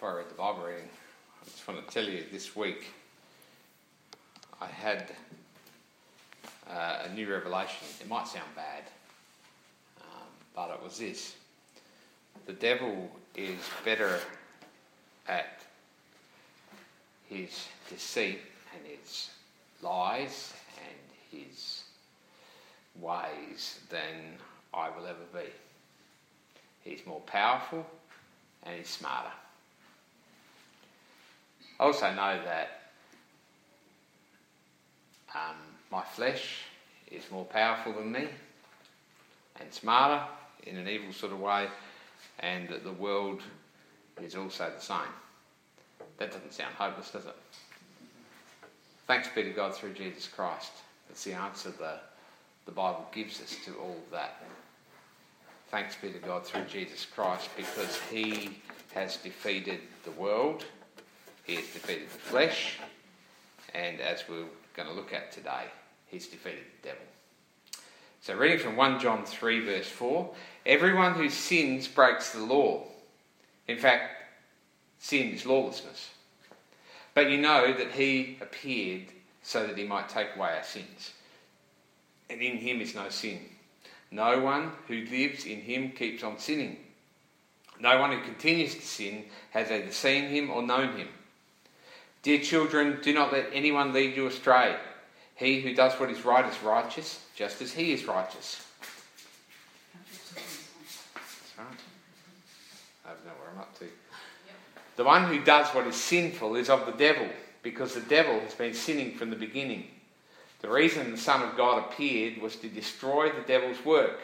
before I read the Bible reading, I just want to tell you this week I had uh, a new revelation. It might sound bad, um, but it was this the devil is better at his deceit and his lies and his ways than I will ever be. He's more powerful and he's smarter. I also know that um, my flesh is more powerful than me and smarter in an evil sort of way, and that the world is also the same. That doesn't sound hopeless, does it? Thanks be to God through Jesus Christ. That's the answer the, the Bible gives us to all of that. Thanks be to God through Jesus Christ because He has defeated the world, He has defeated the flesh, and as we're going to look at today, He's defeated the devil. So, reading from 1 John 3, verse 4 Everyone who sins breaks the law. In fact, sin is lawlessness. But you know that He appeared so that He might take away our sins. And in Him is no sin. No one who lives in him keeps on sinning. No one who continues to sin has either seen him or known him. Dear children, do not let anyone lead you astray. He who does what is right is righteous, just as he is righteous. Right. I don't know where I'm up to. The one who does what is sinful is of the devil, because the devil has been sinning from the beginning. The reason the Son of God appeared was to destroy the devil's work.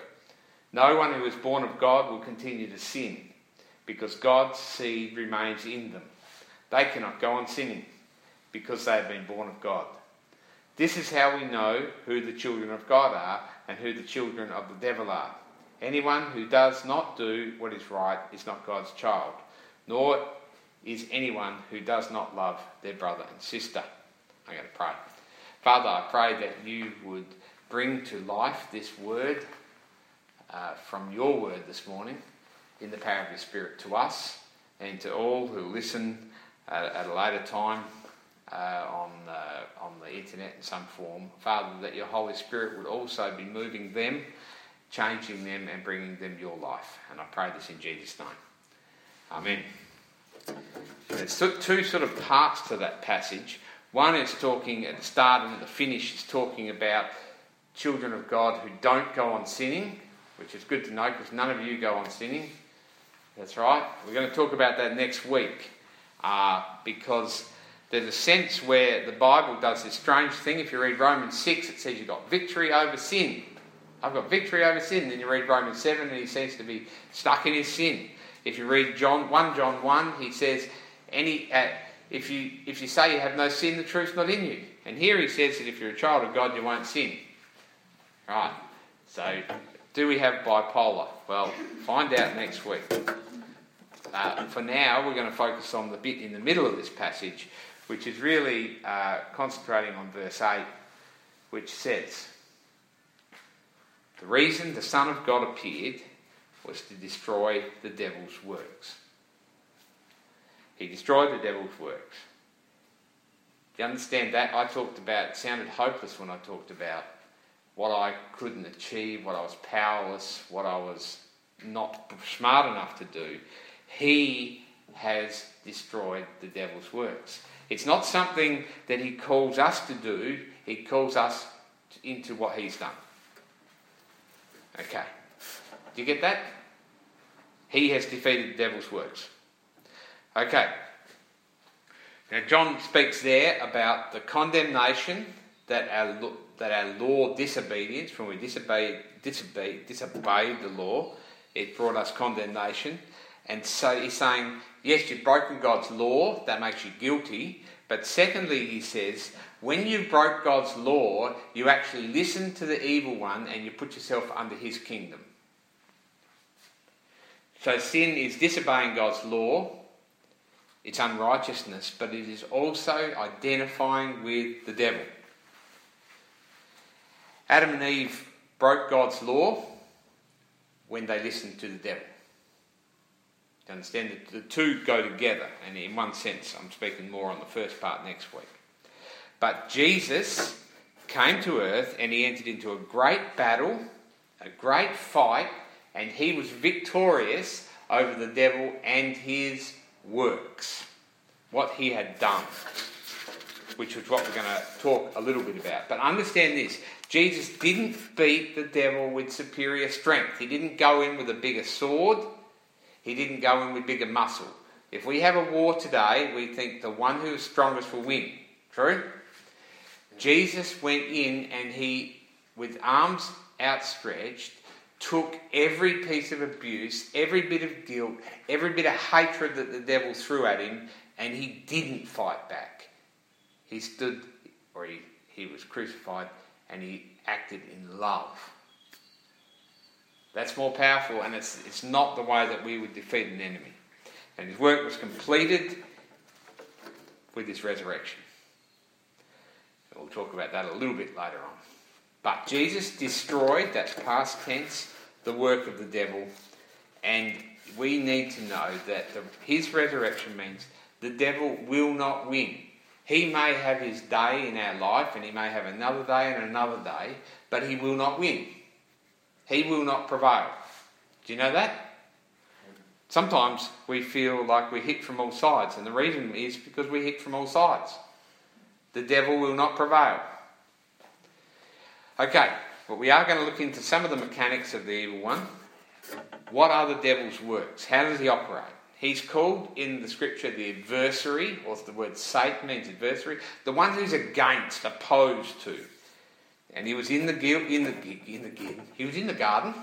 No one who is born of God will continue to sin, because God's seed remains in them. They cannot go on sinning, because they have been born of God. This is how we know who the children of God are and who the children of the devil are. Anyone who does not do what is right is not God's child, nor is anyone who does not love their brother and sister. I'm going to pray. Father, I pray that you would bring to life this word uh, from your word this morning in the power of your Spirit to us and to all who listen at a later time uh, on, uh, on the internet in some form. Father, that your Holy Spirit would also be moving them, changing them, and bringing them your life. And I pray this in Jesus' name. Amen. There's two sort of parts to that passage. One is talking at the start and at the finish is talking about children of God who don't go on sinning, which is good to know because none of you go on sinning. That's right. We're going to talk about that next week uh, because there's a sense where the Bible does this strange thing. If you read Romans 6, it says you've got victory over sin. I've got victory over sin. Then you read Romans 7 and he seems to be stuck in his sin. If you read John 1 John 1, he says any uh, if you, if you say you have no sin, the truth's not in you. And here he says that if you're a child of God, you won't sin. Right. So, do we have bipolar? Well, find out next week. Uh, for now, we're going to focus on the bit in the middle of this passage, which is really uh, concentrating on verse 8, which says, The reason the Son of God appeared was to destroy the devil's works. He destroyed the devil's works. Do you understand that? I talked about, it sounded hopeless when I talked about what I couldn't achieve, what I was powerless, what I was not smart enough to do. He has destroyed the devil's works. It's not something that he calls us to do, he calls us into what he's done. Okay. Do you get that? He has defeated the devil's works. Okay. Now, John speaks there about the condemnation that our, that our law disobedience, when we disobeyed, disobeyed, disobeyed the law, it brought us condemnation. And so he's saying, yes, you've broken God's law, that makes you guilty. But secondly, he says, when you broke God's law, you actually listened to the evil one and you put yourself under his kingdom. So sin is disobeying God's law, it's unrighteousness, but it is also identifying with the devil. Adam and Eve broke God's law when they listened to the devil. You understand that the two go together, and in one sense, I'm speaking more on the first part next week. But Jesus came to earth and he entered into a great battle, a great fight, and he was victorious over the devil and his works, what he had done, which is what we're going to talk a little bit about. But understand this Jesus didn't beat the devil with superior strength, he didn't go in with a bigger sword. He didn't go in with bigger muscle. If we have a war today, we think the one who is strongest will win. True? Jesus went in and he, with arms outstretched, took every piece of abuse, every bit of guilt, every bit of hatred that the devil threw at him, and he didn't fight back. He stood, or he, he was crucified, and he acted in love. That's more powerful, and it's, it's not the way that we would defeat an enemy. And his work was completed with his resurrection. We'll talk about that a little bit later on. But Jesus destroyed, that's past tense, the work of the devil, and we need to know that the, his resurrection means the devil will not win. He may have his day in our life, and he may have another day and another day, but he will not win. He will not prevail. Do you know that? Sometimes we feel like we hit from all sides, and the reason is because we hit from all sides. The devil will not prevail. Okay, but we are going to look into some of the mechanics of the evil one. What are the devil's works? How does he operate? He's called in the scripture the adversary, or the word Satan means adversary, the one who's against, opposed to. And he was in the in the in the he was in the garden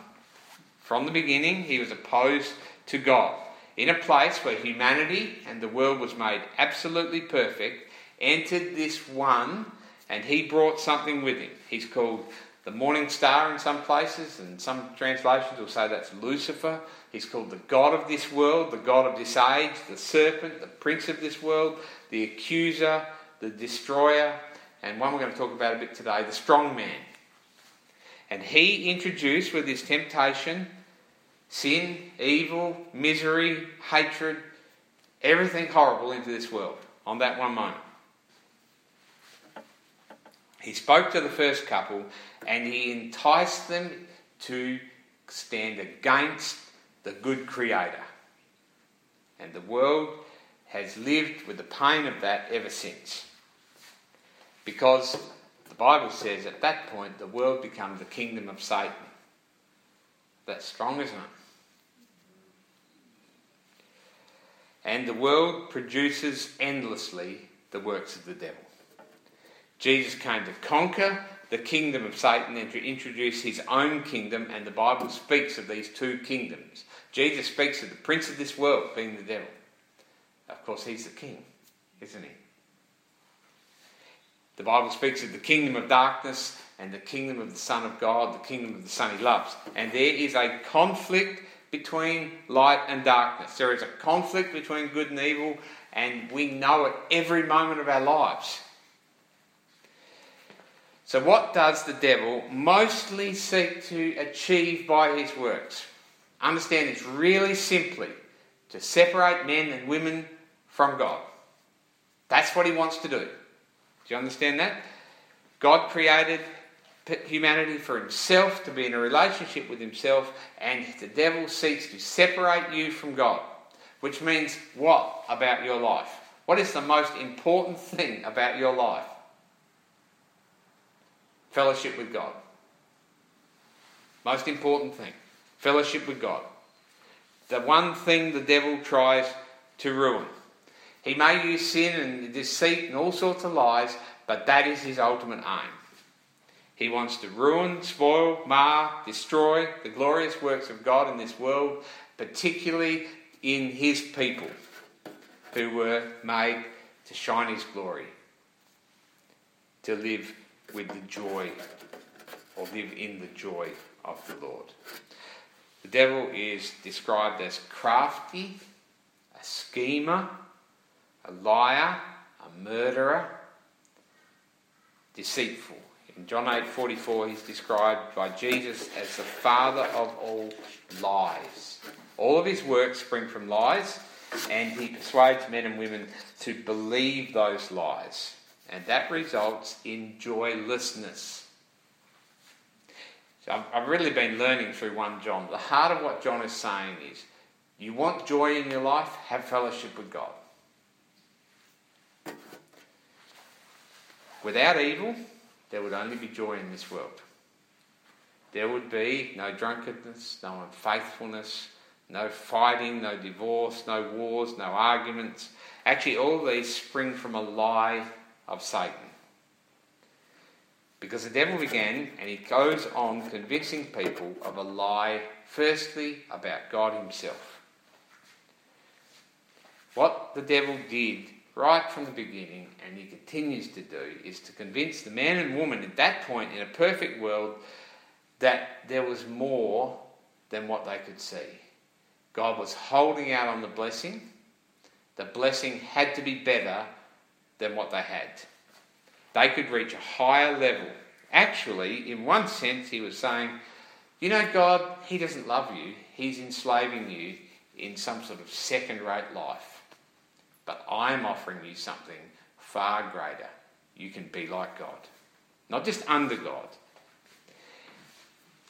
from the beginning. He was opposed to God in a place where humanity and the world was made absolutely perfect. Entered this one, and he brought something with him. He's called the morning star in some places, and some translations will say that's Lucifer. He's called the God of this world, the God of this age, the serpent, the prince of this world, the accuser, the destroyer, and one we're going to talk about a bit today, the strong man. And he introduced with his temptation sin, evil, misery, hatred, everything horrible into this world on that one moment. He spoke to the first couple and he enticed them to stand against the good Creator. And the world has lived with the pain of that ever since. Because the Bible says at that point the world becomes the kingdom of Satan. That's strong, isn't it? And the world produces endlessly the works of the devil. Jesus came to conquer the kingdom of Satan and to introduce his own kingdom, and the Bible speaks of these two kingdoms. Jesus speaks of the prince of this world being the devil. Of course, he's the king, isn't he? The Bible speaks of the kingdom of darkness and the kingdom of the Son of God, the kingdom of the Son he loves. And there is a conflict between light and darkness. There is a conflict between good and evil, and we know it every moment of our lives. So, what does the devil mostly seek to achieve by his works? Understand it's really simply to separate men and women from God. That's what he wants to do. Do you understand that? God created humanity for himself, to be in a relationship with himself, and the devil seeks to separate you from God. Which means what about your life? What is the most important thing about your life? Fellowship with God. Most important thing. Fellowship with God. The one thing the devil tries to ruin. He may use sin and deceit and all sorts of lies, but that is his ultimate aim. He wants to ruin, spoil, mar, destroy the glorious works of God in this world, particularly in his people who were made to shine his glory, to live with the joy or live in the joy of the Lord. The devil is described as crafty, a schemer, a liar, a murderer, deceitful. In John 8:44 he's described by Jesus as the father of all lies. All of his works spring from lies, and he persuades men and women to believe those lies. And that results in joylessness. So I've really been learning through 1 John. The heart of what John is saying is you want joy in your life, have fellowship with God. Without evil, there would only be joy in this world. There would be no drunkenness, no unfaithfulness, no fighting, no divorce, no wars, no arguments. Actually, all these spring from a lie of Satan. Because the devil began, and he goes on convincing people of a lie, firstly, about God himself. What the devil did right from the beginning, and he continues to do, is to convince the man and woman at that point in a perfect world that there was more than what they could see. God was holding out on the blessing. The blessing had to be better than what they had. They could reach a higher level. Actually, in one sense, he was saying, You know, God, He doesn't love you, He's enslaving you in some sort of second rate life. But I'm offering you something far greater. You can be like God, not just under God.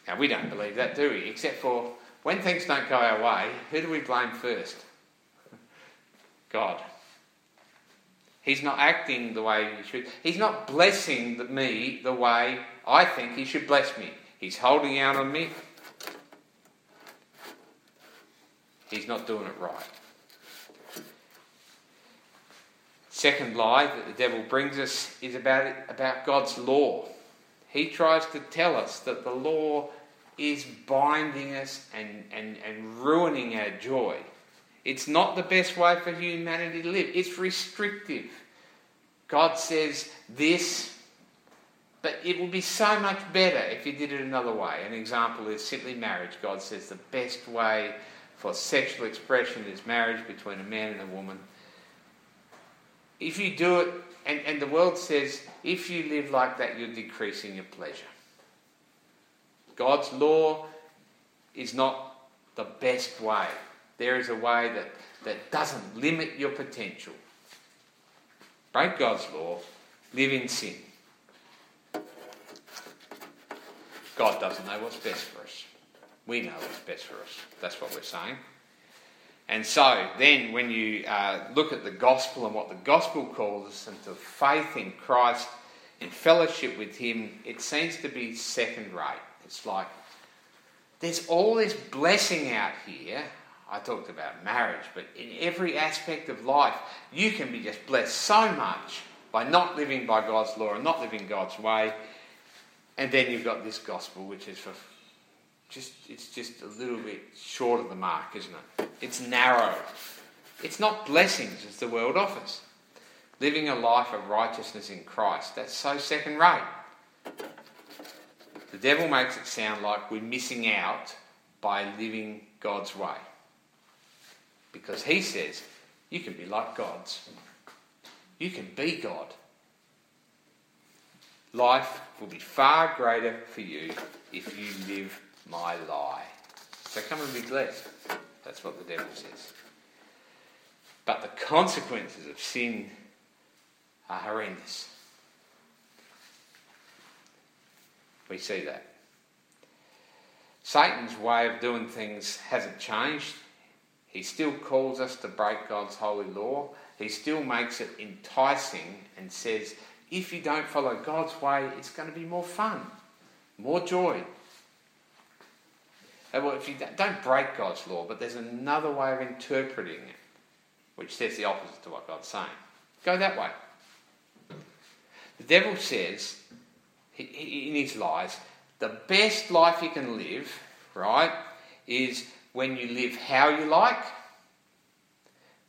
Now, we don't believe that, do we? Except for when things don't go our way, who do we blame first? God. He's not acting the way he should. He's not blessing me the way I think he should bless me. He's holding out on me. He's not doing it right. Second lie that the devil brings us is about, about God's law. He tries to tell us that the law is binding us and, and, and ruining our joy. It's not the best way for humanity to live, it's restrictive. God says this, but it would be so much better if you did it another way. An example is simply marriage. God says the best way for sexual expression is marriage between a man and a woman. If you do it, and, and the world says, if you live like that, you're decreasing your pleasure. God's law is not the best way. There is a way that, that doesn't limit your potential. Break God's law, live in sin. God doesn't know what's best for us. We know what's best for us. That's what we're saying. And so, then, when you uh, look at the gospel and what the gospel calls us into faith in Christ, in fellowship with Him, it seems to be second rate. It's like there's all this blessing out here. I talked about marriage, but in every aspect of life, you can be just blessed so much by not living by God's law and not living God's way. And then you've got this gospel, which is for just it's just a little bit short of the mark, isn't it? It's narrow. It's not blessings as the world offers. Living a life of righteousness in Christ, that's so second rate. The devil makes it sound like we're missing out by living God's way. Because he says, you can be like gods. You can be God. Life will be far greater for you if you live my lie. So come and be blessed. That's what the devil says. But the consequences of sin are horrendous. We see that. Satan's way of doing things hasn't changed. He still calls us to break God's holy law. He still makes it enticing and says, if you don't follow God's way, it's going to be more fun, more joy. Uh, well, if you don't break God's law, but there's another way of interpreting it, which says the opposite to what God's saying. Go that way. The devil says in his lies, the best life you can live, right, is when you live how you like,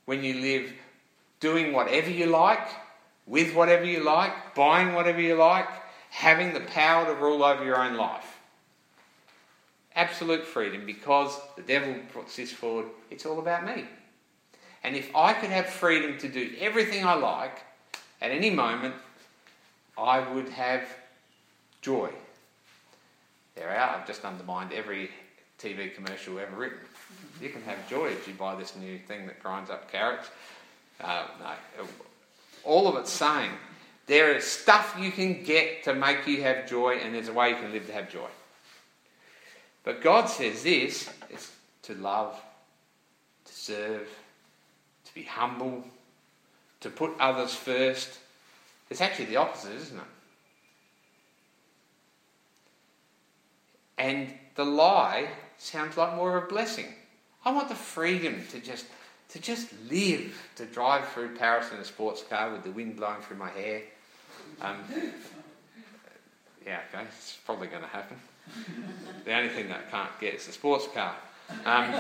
when you live doing whatever you like, with whatever you like, buying whatever you like, having the power to rule over your own life. Absolute freedom because the devil puts this forward it's all about me. And if I could have freedom to do everything I like at any moment, I would have joy. There out, I've just undermined every TV commercial ever written. You can have joy if you buy this new thing that grinds up carrots. Uh, no. All of it's saying there is stuff you can get to make you have joy, and there's a way you can live to have joy. But God says this is to love, to serve, to be humble, to put others first. It's actually the opposite, isn't it? And the lie sounds like more of a blessing. I want the freedom to just to just live, to drive through Paris in a sports car with the wind blowing through my hair. Um, yeah, okay, it's probably going to happen. The only thing that can't get is a sports car. Um,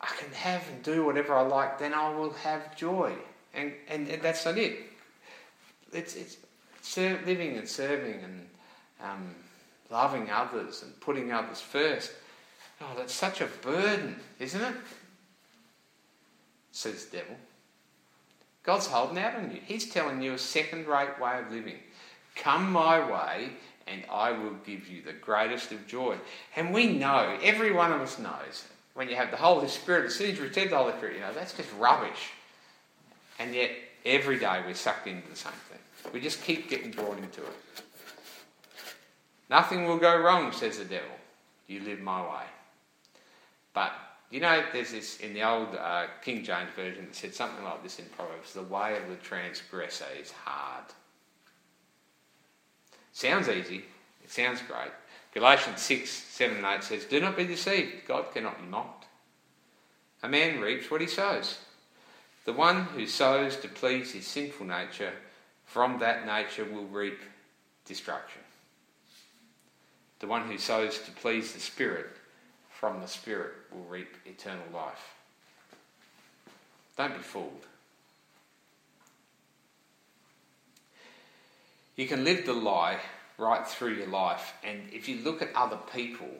I can have and do whatever I like, then I will have joy. And, and, and that's not it. It's, it's living and serving and um, loving others and putting others first. Oh, that's such a burden, isn't it? Says the devil. God's holding out on you. He's telling you a second rate way of living. Come my way, and I will give you the greatest of joy. And we know, every one of us knows, when you have the Holy Spirit, as soon as you receive the Holy Spirit, you know, that's just rubbish. And yet, every day we're sucked into the same thing. We just keep getting drawn into it. Nothing will go wrong, says the devil. You live my way. But you know, there's this in the old uh, King James version that said something like this in Proverbs: "The way of the transgressor is hard." Sounds easy. It sounds great. Galatians 6, 7 and 8 says, Do not be deceived. God cannot be mocked. A man reaps what he sows. The one who sows to please his sinful nature, from that nature will reap destruction. The one who sows to please the Spirit, from the Spirit will reap eternal life. Don't be fooled. You can live the lie right through your life, and if you look at other people,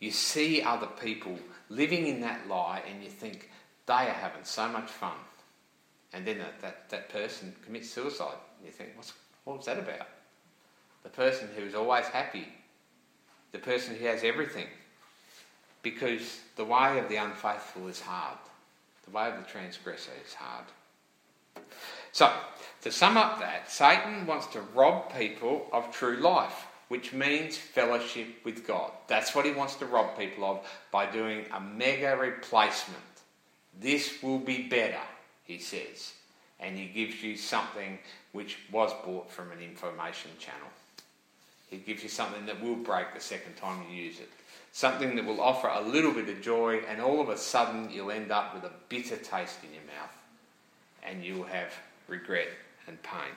you see other people living in that lie, and you think they are having so much fun. And then that, that, that person commits suicide. And you think, What's, what was that about? The person who is always happy, the person who has everything. Because the way of the unfaithful is hard, the way of the transgressor is hard. So, to sum up that, Satan wants to rob people of true life, which means fellowship with God. That's what he wants to rob people of by doing a mega replacement. This will be better, he says. And he gives you something which was bought from an information channel. He gives you something that will break the second time you use it. Something that will offer a little bit of joy, and all of a sudden you'll end up with a bitter taste in your mouth. And you'll have regret and pain.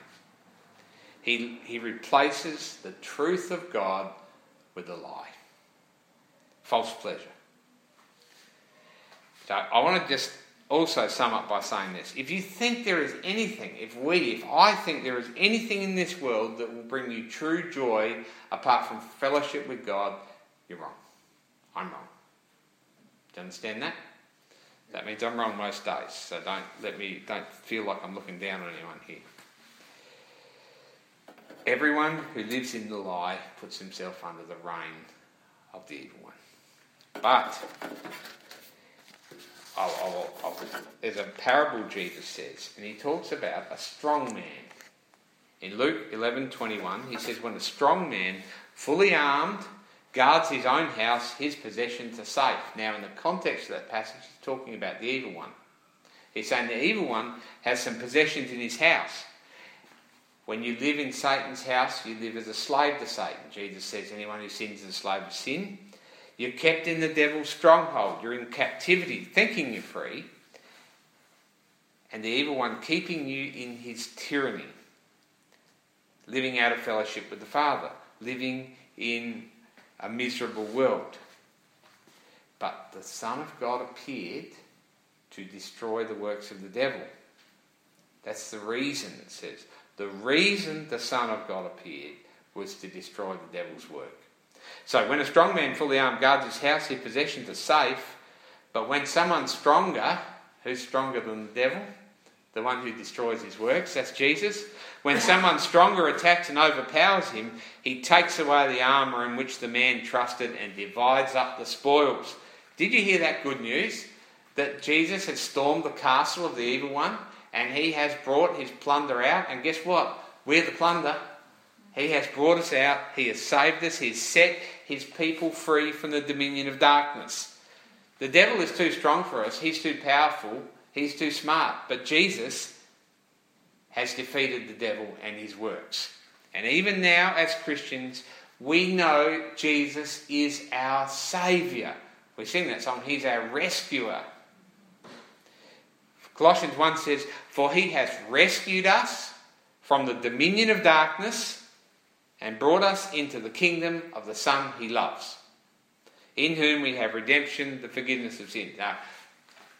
He, he replaces the truth of God with a lie. False pleasure. So I want to just also sum up by saying this. If you think there is anything, if we, if I think there is anything in this world that will bring you true joy apart from fellowship with God, you're wrong. I'm wrong. Do you understand that? That means I'm wrong most days. So don't let me don't feel like I'm looking down on anyone here. Everyone who lives in the lie puts himself under the reign of the evil one. But I'll, I'll, I'll, there's a parable Jesus says, and he talks about a strong man. In Luke 11:21, he says, "When a strong man, fully armed, guards his own house, his possessions are safe." Now, in the context of that passage, he's talking about the evil one. He's saying the evil one has some possessions in his house. When you live in Satan's house, you live as a slave to Satan. Jesus says, anyone who sins is a slave of sin. You're kept in the devil's stronghold. You're in captivity, thinking you're free. And the evil one keeping you in his tyranny. Living out of fellowship with the Father. Living in a miserable world. But the Son of God appeared to destroy the works of the devil. That's the reason it says. The reason the Son of God appeared was to destroy the devil's work. So when a strong man fully armed guards his house, his possessions are safe. But when someone stronger, who's stronger than the devil? The one who destroys his works, that's Jesus. When someone stronger attacks and overpowers him, he takes away the armour in which the man trusted and divides up the spoils. Did you hear that good news? That Jesus has stormed the castle of the evil one and he has brought his plunder out. And guess what? We're the plunder. He has brought us out. He has saved us. He has set his people free from the dominion of darkness. The devil is too strong for us. He's too powerful. He's too smart. But Jesus has defeated the devil and his works. And even now, as Christians, we know Jesus is our Saviour. We sing that song, He's our rescuer. Colossians 1 says, For He has rescued us from the dominion of darkness and brought us into the kingdom of the Son He loves, in whom we have redemption, the forgiveness of sin. Now,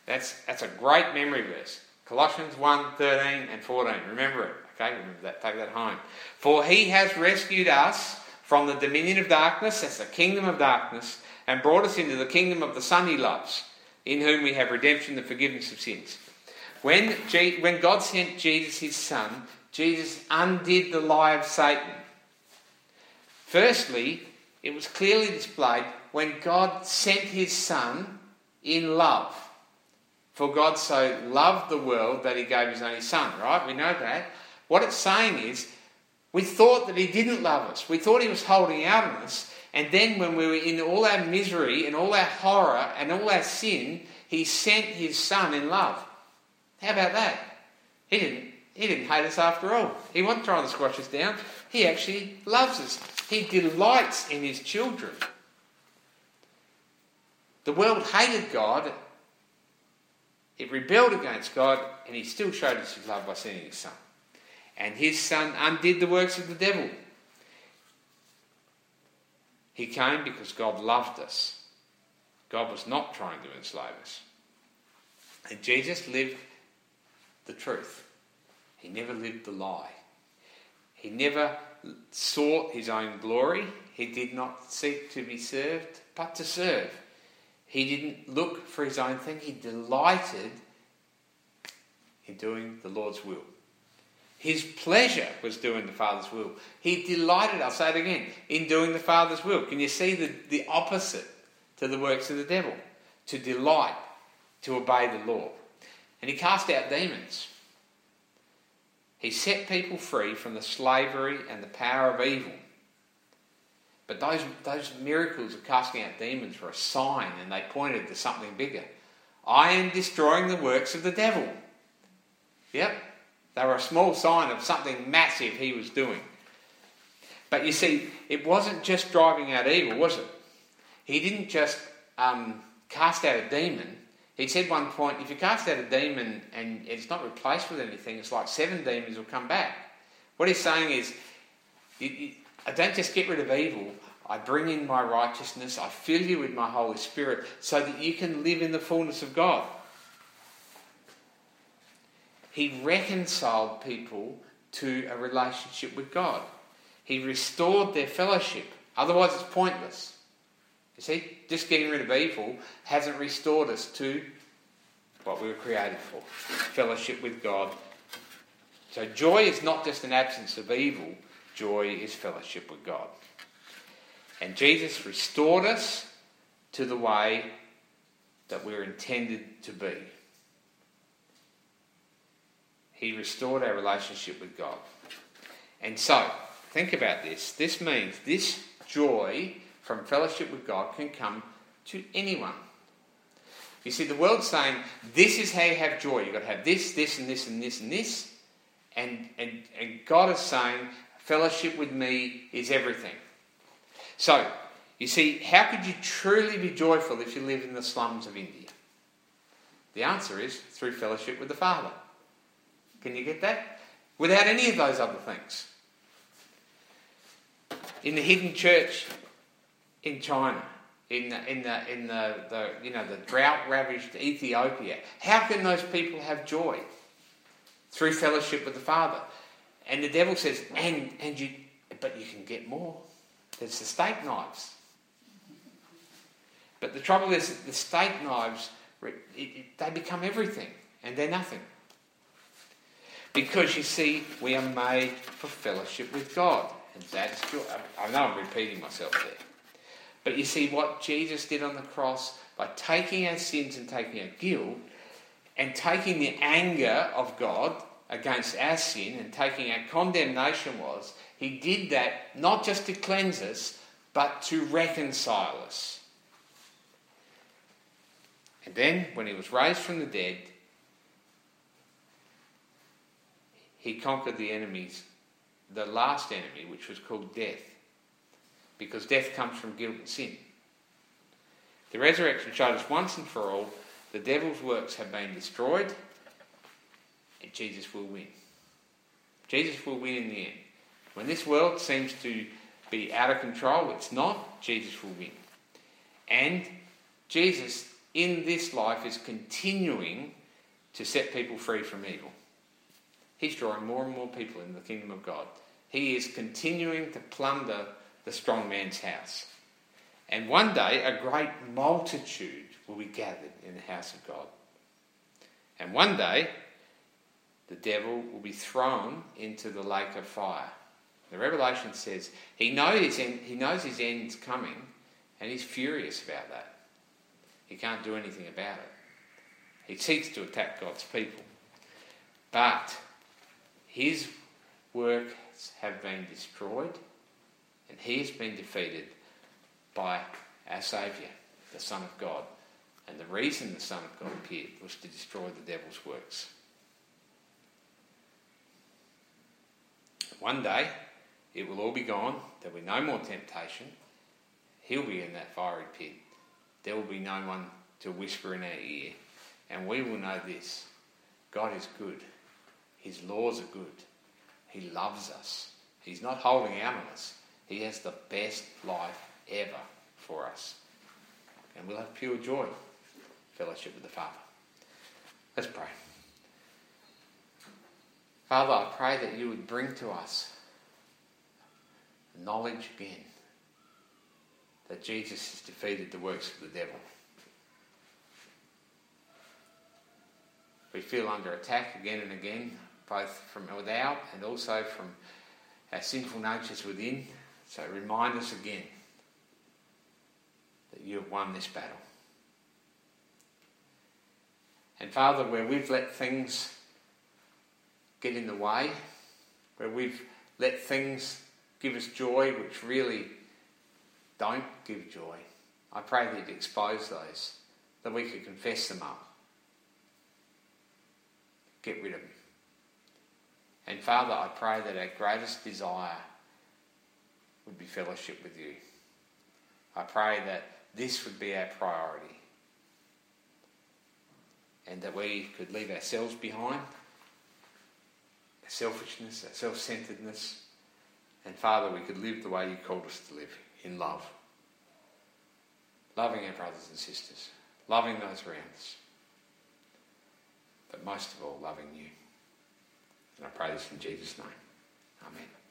that's, that's a great memory verse. Colossians 1 13 and 14. Remember it. Okay, remember that. Take that home. For he has rescued us from the dominion of darkness, that's the kingdom of darkness, and brought us into the kingdom of the Son he loves, in whom we have redemption, the forgiveness of sins. When, G- when God sent Jesus, his Son, Jesus undid the lie of Satan. Firstly, it was clearly displayed when God sent his Son in love. For God so loved the world that he gave his only Son, right? We know that. What it's saying is, we thought that he didn't love us. We thought he was holding out on us. And then when we were in all our misery and all our horror and all our sin, he sent his Son in love. How about that? He didn't, he didn't hate us after all. He wasn't trying to squash us down. He actually loves us. He delights in his children. The world hated God it rebelled against God, and he still showed us his love by sending his son. And his son undid the works of the devil. He came because God loved us. God was not trying to enslave us. And Jesus lived the truth. He never lived the lie. He never sought his own glory. He did not seek to be served, but to serve. He didn't look for his own thing, he delighted in doing the Lord's will. His pleasure was doing the Father's will. He delighted, I'll say it again, in doing the Father's will. Can you see the, the opposite to the works of the devil? To delight, to obey the law. And he cast out demons. He set people free from the slavery and the power of evil. But those, those miracles of casting out demons were a sign and they pointed to something bigger. I am destroying the works of the devil. Yep, they were a small sign of something massive he was doing. But you see, it wasn't just driving out evil, was it? He didn't just um, cast out a demon. He said one point, if you cast out a demon and it's not replaced with anything, it's like seven demons will come back. What he's saying is, I don't just get rid of evil, I bring in my righteousness, I fill you with my Holy Spirit so that you can live in the fullness of God. He reconciled people to a relationship with God. He restored their fellowship. Otherwise, it's pointless. You see, just getting rid of evil hasn't restored us to what we were created for fellowship with God. So, joy is not just an absence of evil, Joy is fellowship with God. And Jesus restored us to the way that we're intended to be. He restored our relationship with God. And so, think about this. This means this joy from fellowship with God can come to anyone. You see, the world's saying this is how you have joy. You've got to have this, this, and this, and this, and this. And, and, and God is saying Fellowship with me is everything. So, you see, how could you truly be joyful if you live in the slums of India? The answer is through fellowship with the Father. Can you get that? Without any of those other things. In the hidden church in China, in the, in the, in the, the you know the drought ravaged Ethiopia, how can those people have joy? Through fellowship with the Father. And the devil says, and, and you, but you can get more. There's the steak knives. But the trouble is, the steak knives, it, it, they become everything, and they're nothing. Because you see, we are made for fellowship with God. And that's. I know I'm repeating myself there. But you see, what Jesus did on the cross by taking our sins and taking our guilt and taking the anger of God against our sin and taking our condemnation was, he did that not just to cleanse us, but to reconcile us. And then, when he was raised from the dead, he conquered the enemies, the last enemy, which was called death. Because death comes from guilt and sin. The resurrection showed us once and for all the devil's works have been destroyed and Jesus will win. Jesus will win in the end. When this world seems to be out of control, it's not, Jesus will win. And Jesus in this life is continuing to set people free from evil. He's drawing more and more people in the kingdom of God. He is continuing to plunder the strong man's house. And one day, a great multitude will be gathered in the house of God. And one day, the devil will be thrown into the lake of fire. The Revelation says he knows his, end, he knows his end's coming and he's furious about that. He can't do anything about it. He seeks to attack God's people. But his works have been destroyed and he has been defeated by our Saviour, the Son of God. And the reason the Son of God appeared was to destroy the devil's works. One day, it will all be gone. There'll be no more temptation. He'll be in that fiery pit. There will be no one to whisper in our ear. And we will know this God is good. His laws are good. He loves us. He's not holding out on us. He has the best life ever for us. And we'll have pure joy, fellowship with the Father. Let's pray. Father, I pray that you would bring to us knowledge again that Jesus has defeated the works of the devil. We feel under attack again and again, both from without and also from our sinful natures within. So remind us again that you have won this battle. And Father, where we've let things get in the way, where we've let things give us joy which really don't give joy, I pray that you'd expose those, that we could confess them up, get rid of them. And Father, I pray that our greatest desire would be fellowship with you. I pray that this would be our priority and that we could leave ourselves behind, selfishness, self centeredness, and Father, we could live the way you called us to live in love. Loving our brothers and sisters, loving those around us, but most of all, loving you. And I pray this in Jesus' name. Amen.